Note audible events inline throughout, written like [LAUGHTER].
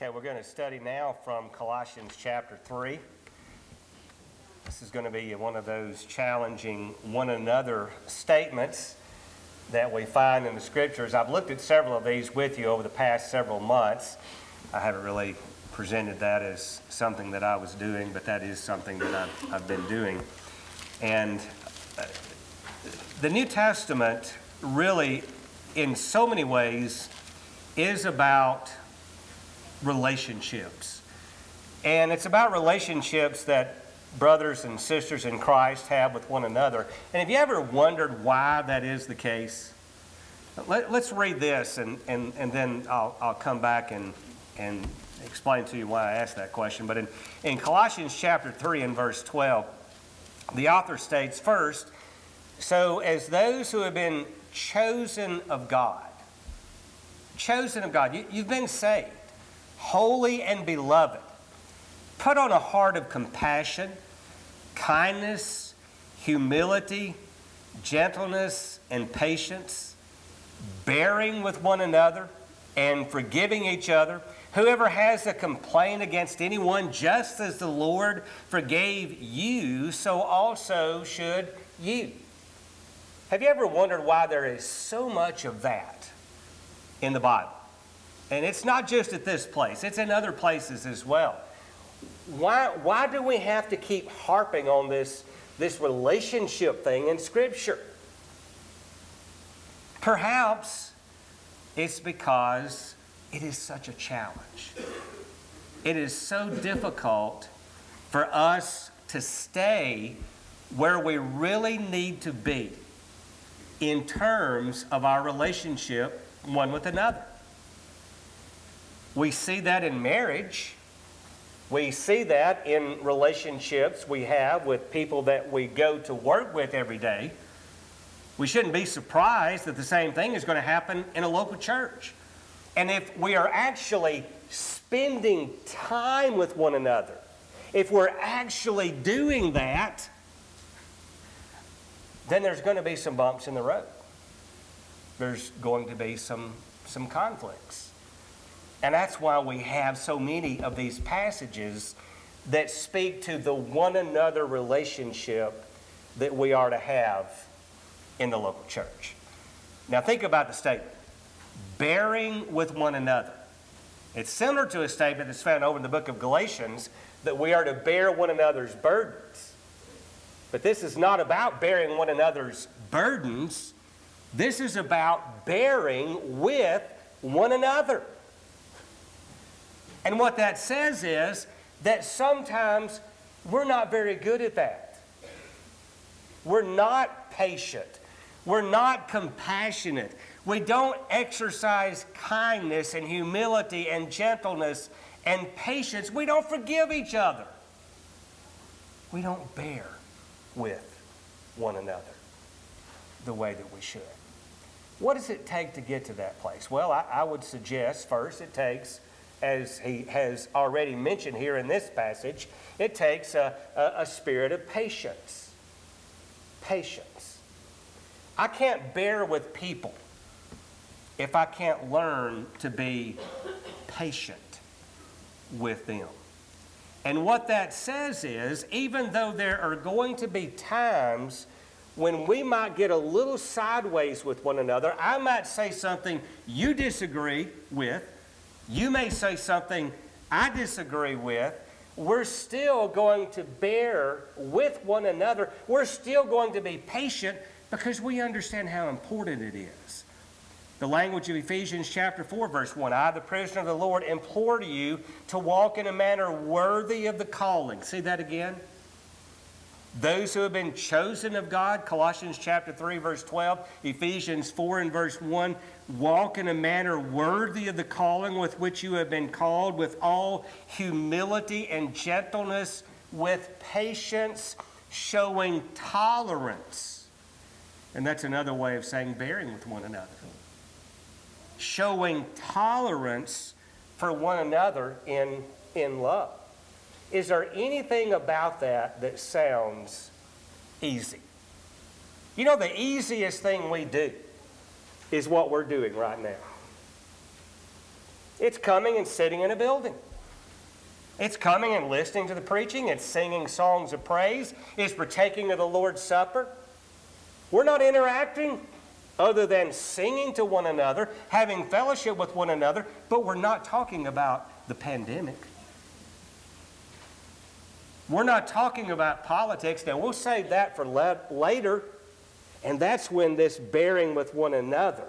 Okay, we're going to study now from Colossians chapter 3. This is going to be one of those challenging one another statements that we find in the scriptures. I've looked at several of these with you over the past several months. I haven't really presented that as something that I was doing, but that is something that I've, I've been doing. And uh, the New Testament really, in so many ways, is about relationships. And it's about relationships that brothers and sisters in Christ have with one another. And have you ever wondered why that is the case? Let, us read this and, and, and then I'll, I'll come back and, and explain to you why I asked that question. But in, in Colossians chapter 3 and verse 12, the author states first, so as those who have been chosen of God, chosen of God, you, you've been saved holy and beloved. Put on a heart of compassion, kindness, humility, gentleness, and patience, bearing with one another and forgiving each other. Whoever has a complaint against anyone, just as the Lord forgave you, so also should you. Have you ever wondered why there is so much of that in the Bible? And it's not just at this place, it's in other places as well. Why, why do we have to keep harping on this, this relationship thing in Scripture? Perhaps it's because it is such a challenge. It is so difficult for us to stay where we really need to be in terms of our relationship one with another. We see that in marriage. We see that in relationships we have with people that we go to work with every day. We shouldn't be surprised that the same thing is going to happen in a local church. And if we are actually spending time with one another, if we're actually doing that, then there's going to be some bumps in the road. There's going to be some, some conflicts. And that's why we have so many of these passages that speak to the one another relationship that we are to have in the local church. Now, think about the statement bearing with one another. It's similar to a statement that's found over in the book of Galatians that we are to bear one another's burdens. But this is not about bearing one another's burdens, this is about bearing with one another. And what that says is that sometimes we're not very good at that. We're not patient. We're not compassionate. We don't exercise kindness and humility and gentleness and patience. We don't forgive each other. We don't bear with one another the way that we should. What does it take to get to that place? Well, I, I would suggest first it takes as he has already mentioned here in this passage, it takes a, a, a, spirit of patience. Patience. I can't bear with people if I can't learn to be patient with them. And what that says is, even though there are going to be times when we might get a little sideways with one another, I might say something you disagree with you may say something I disagree with. We're still going to bear with one another. We're still going to be patient because we understand how important it is. The language of Ephesians chapter 4, verse 1 I, the prisoner of the Lord, implore you to walk in a manner worthy of the calling. See that again? Those who have been chosen of God, Colossians chapter 3, verse 12, Ephesians 4 and verse 1, walk in a manner worthy of the calling with which you have been called, with all humility and gentleness, with patience, showing tolerance. And that's another way of saying bearing with one another. Showing tolerance for one another in, in love. Is there anything about that that sounds easy? You know, the easiest thing we do is what we're doing right now. It's coming and sitting in a building. It's coming and listening to the preaching. It's singing songs of praise. It's partaking of the Lord's Supper. We're not interacting other than singing to one another, having fellowship with one another, but we're not talking about the pandemic. We're not talking about politics. Now, we'll save that for later, and that's when this bearing with one another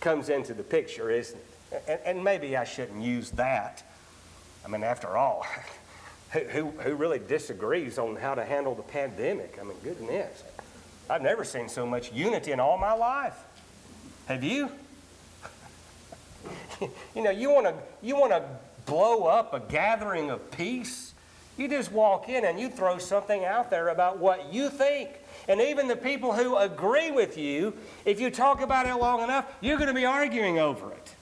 comes into the picture, isn't it? And, and maybe I shouldn't use that. I mean, after all, [LAUGHS] who, who really disagrees on how to handle the pandemic? I mean, goodness. I've never seen so much unity in all my life. Have you? [LAUGHS] you know, you want to you want to blow up a gathering of peace? You just walk in and you throw something out there about what you think. And even the people who agree with you, if you talk about it long enough, you're going to be arguing over it.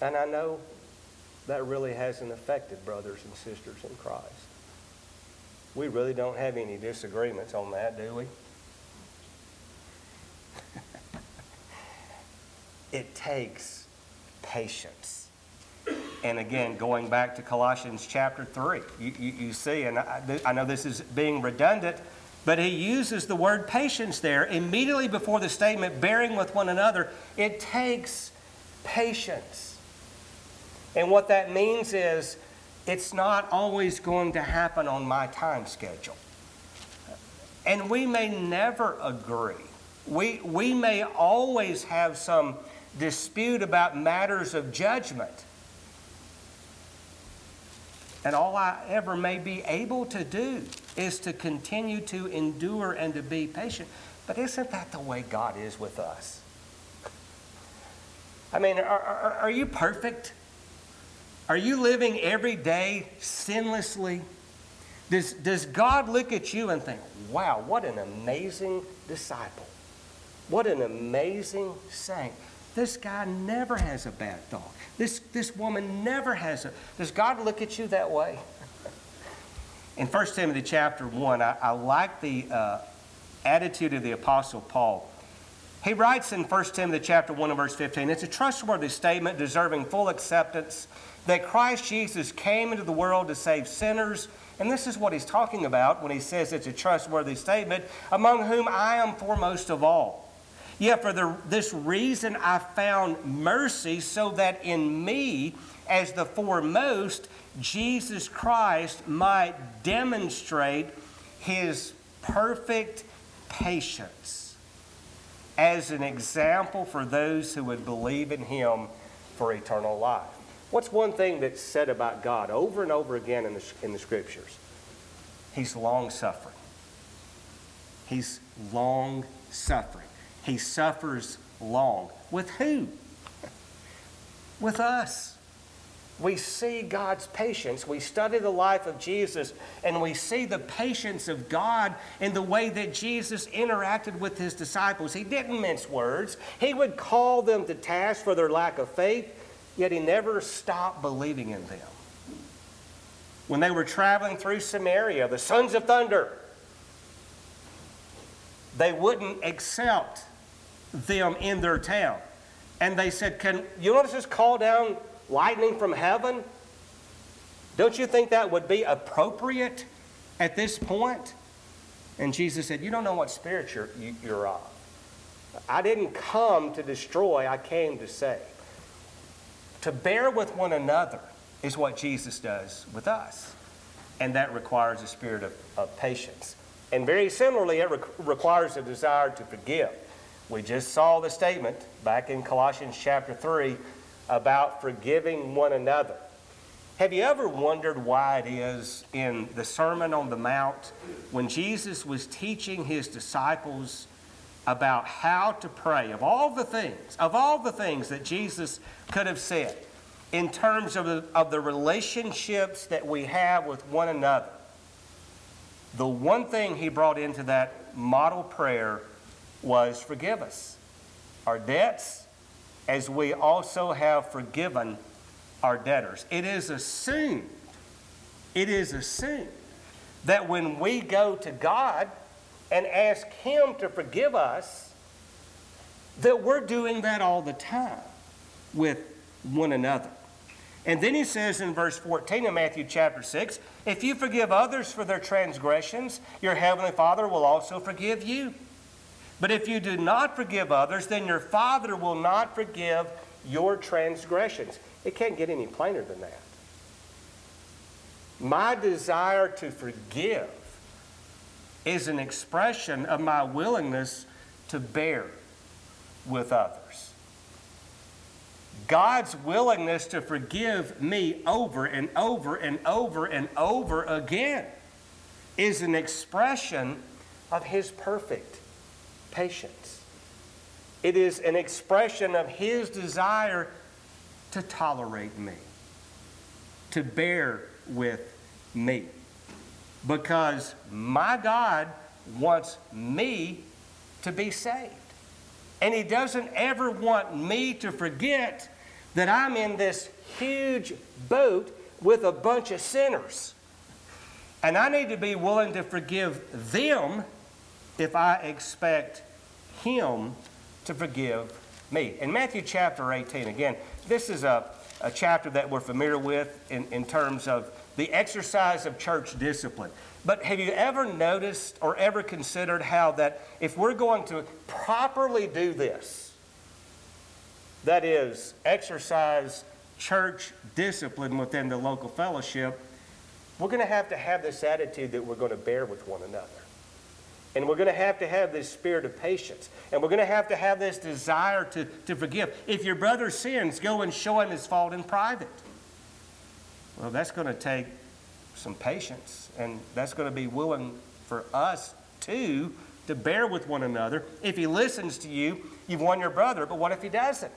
And I know that really hasn't affected brothers and sisters in Christ. We really don't have any disagreements on that, do we? [LAUGHS] it takes patience and again, going back to Colossians chapter 3, you, you, you see, and I, I know this is being redundant, but he uses the word patience there immediately before the statement, bearing with one another. It takes patience. And what that means is it's not always going to happen on my time schedule. And we may never agree. We, we may always have some dispute about matters of judgment. And all I ever may be able to do is to continue to endure and to be patient. But isn't that the way God is with us? I mean, are, are, are you perfect? Are you living every day sinlessly? Does, does God look at you and think, wow, what an amazing disciple? What an amazing saint. This guy never has a bad thought. This, this woman never has a. Does God look at you that way? In 1 Timothy chapter 1, I, I like the uh, attitude of the Apostle Paul. He writes in 1 Timothy chapter 1 and verse 15, it's a trustworthy statement deserving full acceptance that Christ Jesus came into the world to save sinners. And this is what he's talking about when he says it's a trustworthy statement, among whom I am foremost of all. Yet for the, this reason I found mercy, so that in me, as the foremost, Jesus Christ might demonstrate his perfect patience as an example for those who would believe in him for eternal life. What's one thing that's said about God over and over again in the, in the scriptures? He's long suffering. He's long suffering. He suffers long. With who? With us. We see God's patience. We study the life of Jesus and we see the patience of God in the way that Jesus interacted with his disciples. He didn't mince words, he would call them to task for their lack of faith, yet he never stopped believing in them. When they were traveling through Samaria, the sons of thunder, they wouldn't accept them in their town. And they said, Can you us just call down lightning from heaven? Don't you think that would be appropriate at this point? And Jesus said, You don't know what spirit you're, you're of. I didn't come to destroy, I came to save. To bear with one another is what Jesus does with us. And that requires a spirit of, of patience. And very similarly, it re- requires a desire to forgive. We just saw the statement back in Colossians chapter 3 about forgiving one another. Have you ever wondered why it is in the Sermon on the Mount when Jesus was teaching his disciples about how to pray, of all the things, of all the things that Jesus could have said in terms of the, of the relationships that we have with one another, the one thing he brought into that model prayer was forgive us our debts as we also have forgiven our debtors. It is assumed, it is assumed that when we go to God and ask Him to forgive us, that we're doing that all the time with one another. And then he says in verse 14 of Matthew chapter 6 if you forgive others for their transgressions, your heavenly Father will also forgive you. But if you do not forgive others, then your Father will not forgive your transgressions. It can't get any plainer than that. My desire to forgive is an expression of my willingness to bear with others. God's willingness to forgive me over and over and over and over again is an expression of His perfect patience. It is an expression of His desire to tolerate me, to bear with me. Because my God wants me to be saved. And He doesn't ever want me to forget that I'm in this huge boat with a bunch of sinners. And I need to be willing to forgive them if I expect Him to forgive me. In Matthew chapter 18, again, this is a, a chapter that we're familiar with in, in terms of the exercise of church discipline. But have you ever noticed or ever considered how that if we're going to properly do this, that is, exercise church discipline within the local fellowship, we're going to have to have this attitude that we're going to bear with one another. And we're going to have to have this spirit of patience. And we're going to have to have this desire to, to forgive. If your brother sins, go and show him his fault in private. Well, that's going to take some patience, and that's going to be willing for us too to bear with one another. If he listens to you, you've won your brother, but what if he doesn't?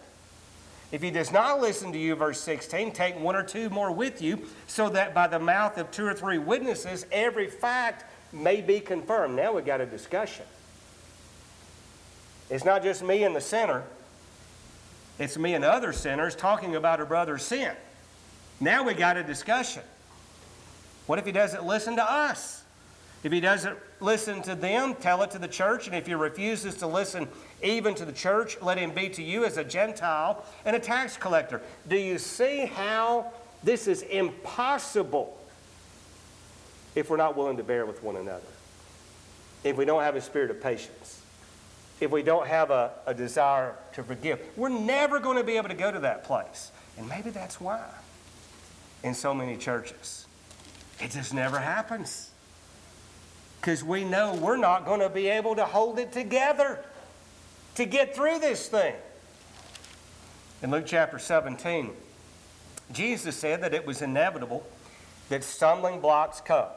If he does not listen to you, verse 16, take one or two more with you, so that by the mouth of two or three witnesses every fact may be confirmed. Now we've got a discussion. It's not just me and the sinner, it's me and other sinners talking about a brother's sin. Now we got a discussion. What if he doesn't listen to us? If he doesn't listen to them, tell it to the church. And if he refuses to listen even to the church, let him be to you as a Gentile and a tax collector. Do you see how this is impossible if we're not willing to bear with one another? If we don't have a spirit of patience? If we don't have a, a desire to forgive? We're never going to be able to go to that place. And maybe that's why in so many churches. It just never happens. Because we know we're not going to be able to hold it together to get through this thing. In Luke chapter 17, Jesus said that it was inevitable that stumbling blocks come.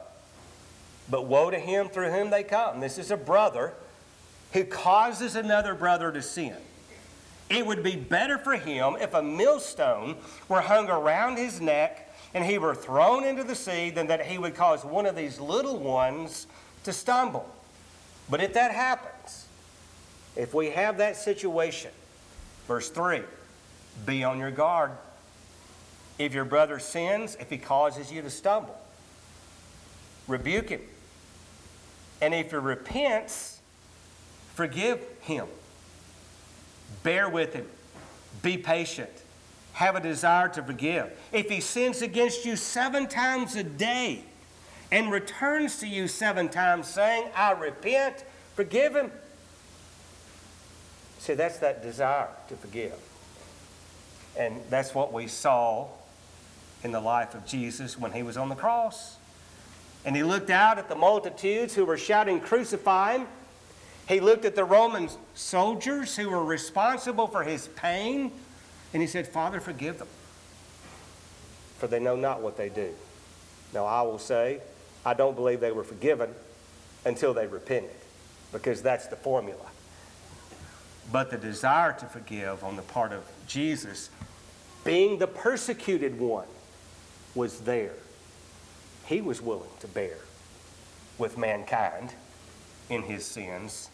But woe to him through whom they come. This is a brother who causes another brother to sin. It would be better for him if a millstone were hung around his neck and he were thrown into the sea than that he would cause one of these little ones to stumble. But if that happens, if we have that situation, verse 3 be on your guard. If your brother sins, if he causes you to stumble, rebuke him. And if he repents, forgive him. Bear with him. Be patient have a desire to forgive. If he sins against you seven times a day and returns to you seven times saying, I repent, forgive him. See, that's that desire to forgive. And that's what we saw in the life of Jesus when he was on the cross. And he looked out at the multitudes who were shouting, Crucify him. He looked at the Roman soldiers who were responsible for his pain and he said, Father, forgive them, for they know not what they do. Now, I will say, I don't believe they were forgiven until they repented, because that's the formula. But the desire to forgive on the part of Jesus, being the persecuted one, was there. He was willing to bear with mankind in his sins,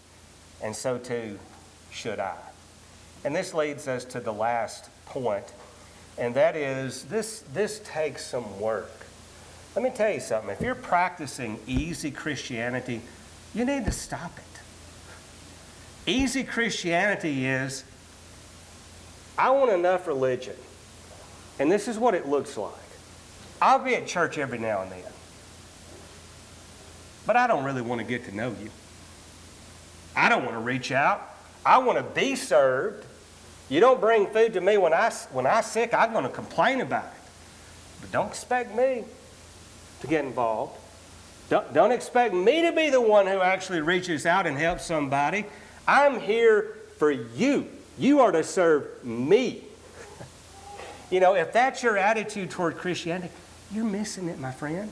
and so too should I. And this leads us to the last point, and that is this, this takes some work. Let me tell you something. If you're practicing easy Christianity, you need to stop it. Easy Christianity is I want enough religion, and this is what it looks like. I'll be at church every now and then, but I don't really want to get to know you. I don't want to reach out. I want to be served. You don't bring food to me when I when I'm sick. I'm going to complain about it, but don't expect me to get involved. Don't, don't expect me to be the one who actually reaches out and helps somebody. I'm here for you. You are to serve me. [LAUGHS] you know, if that's your attitude toward Christianity, you're missing it, my friend.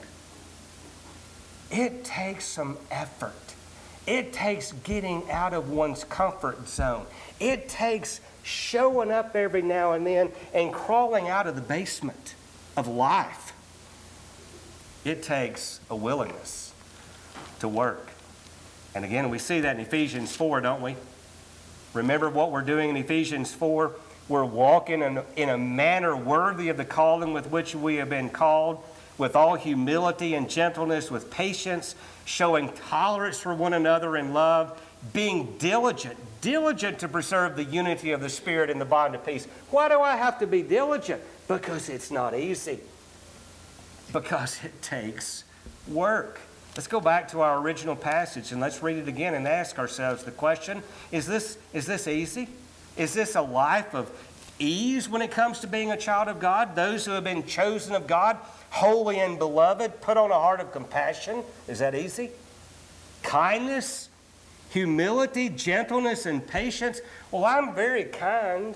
It takes some effort. It takes getting out of one's comfort zone. It takes showing up every now and then and crawling out of the basement of life. It takes a willingness to work. And again, we see that in Ephesians 4, don't we? Remember what we're doing in Ephesians 4? We're walking in, in a manner worthy of the calling with which we have been called, with all humility and gentleness, with patience, showing tolerance for one another in love, being diligent, diligent to preserve the unity of the Spirit in the bond of peace. Why do I have to be diligent? Because it's not easy. Because it takes work. Let's go back to our original passage and let's read it again and ask ourselves the question is this, is this easy? Is this a life of ease when it comes to being a child of God? Those who have been chosen of God, holy and beloved, put on a heart of compassion. Is that easy? Kindness, humility, gentleness, and patience. Well, I'm very kind.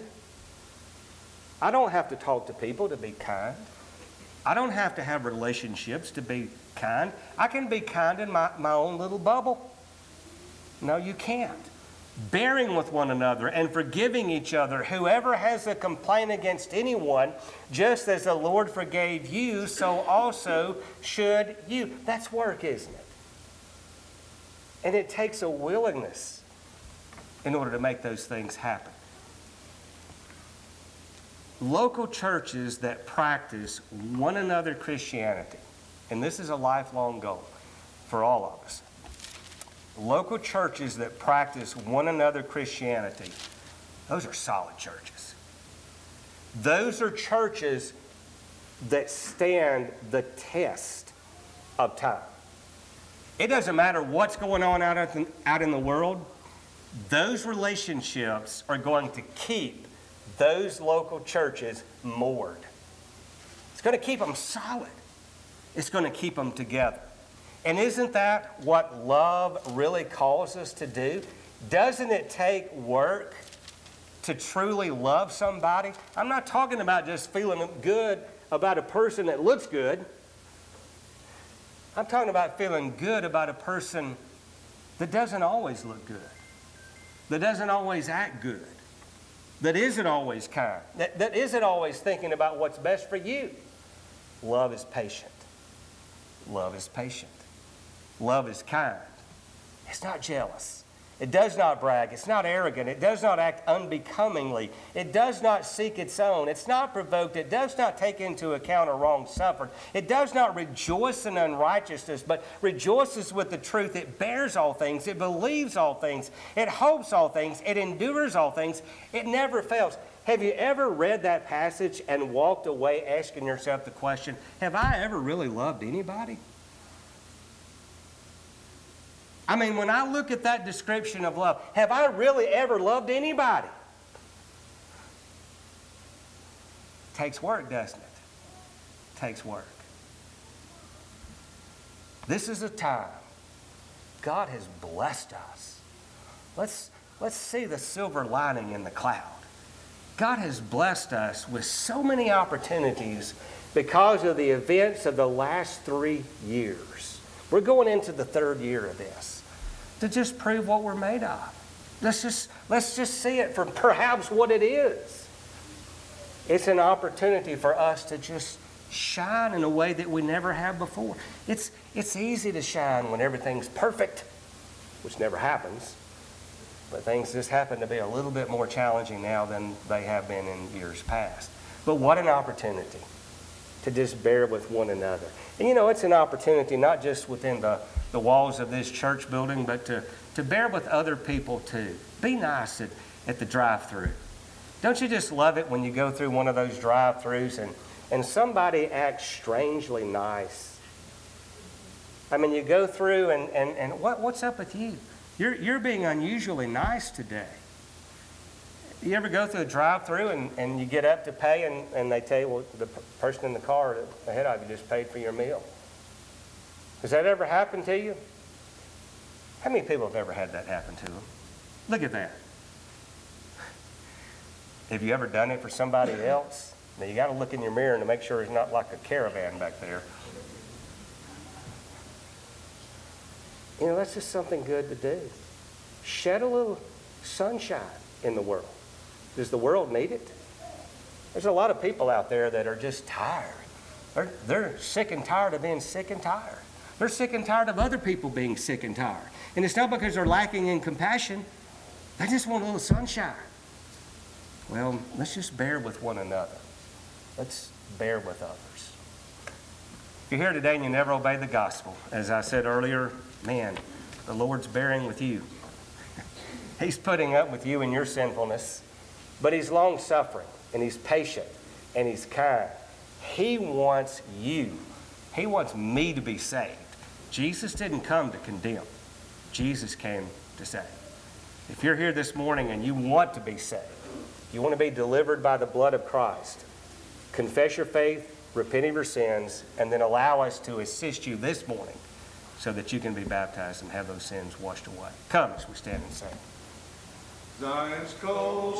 I don't have to talk to people to be kind. I don't have to have relationships to be kind. I can be kind in my, my own little bubble. No, you can't. Bearing with one another and forgiving each other. Whoever has a complaint against anyone, just as the Lord forgave you, so also should you. That's work, isn't it? And it takes a willingness in order to make those things happen. Local churches that practice one another Christianity and this is a lifelong goal for all of us. Local churches that practice one another Christianity, those are solid churches. Those are churches that stand the test of time. It doesn't matter what's going on out in, out in the world, those relationships are going to keep those local churches moored. It's going to keep them solid. It's going to keep them together. And isn't that what love really calls us to do? Doesn't it take work to truly love somebody? I'm not talking about just feeling good about a person that looks good. I'm talking about feeling good about a person that doesn't always look good, that doesn't always act good, that isn't always kind, that, that isn't always thinking about what's best for you. Love is patient. Love is patient. Love is kind. It's not jealous. It does not brag. It's not arrogant. It does not act unbecomingly. It does not seek its own. It's not provoked. It does not take into account a wrong suffered. It does not rejoice in unrighteousness, but rejoices with the truth. It bears all things. It believes all things. It hopes all things. It endures all things. It never fails. Have you ever read that passage and walked away asking yourself the question, Have I ever really loved anybody? I mean, when I look at that description of love, have I really ever loved anybody? Takes work, doesn't it? Takes work. This is a time God has blessed us. Let's, let's see the silver lining in the cloud. God has blessed us with so many opportunities because of the events of the last three years. We're going into the third year of this to just prove what we're made of. Let's just, let's just see it for perhaps what it is. It's an opportunity for us to just shine in a way that we never have before. It's, it's easy to shine when everything's perfect, which never happens. But things just happen to be a little bit more challenging now than they have been in years past. But what an opportunity to just bear with one another. And you know, it's an opportunity not just within the the walls of this church building, but to, to bear with other people too. Be nice at, at the drive-through. Don't you just love it when you go through one of those drive-throughs and, and somebody acts strangely nice? I mean, you go through and, and, and what, what's up with you? You're, you're being unusually nice today. You ever go through a drive-through and, and you get up to pay and, and they tell you, well, the person in the car ahead of you just paid for your meal? Has that ever happened to you? How many people have ever had that happen to them? Look at that. Have you ever done it for somebody else? Now you got to look in your mirror to make sure it's not like a caravan back there. You know, that's just something good to do. Shed a little sunshine in the world. Does the world need it? There's a lot of people out there that are just tired. They're, they're sick and tired of being sick and tired. They're sick and tired of other people being sick and tired. And it's not because they're lacking in compassion, they just want a little sunshine. Well, let's just bear with one another. Let's bear with others. If you're here today and you never obey the gospel, as I said earlier, man, the Lord's bearing with you. [LAUGHS] He's putting up with you and your sinfulness, but He's long suffering and He's patient and He's kind. He wants you, He wants me to be saved. Jesus didn't come to condemn, Jesus came to save. If you're here this morning and you want to be saved, you want to be delivered by the blood of Christ, confess your faith, repent of your sins, and then allow us to assist you this morning so that you can be baptized and have those sins washed away. Come as we stand and sing. Zion's cold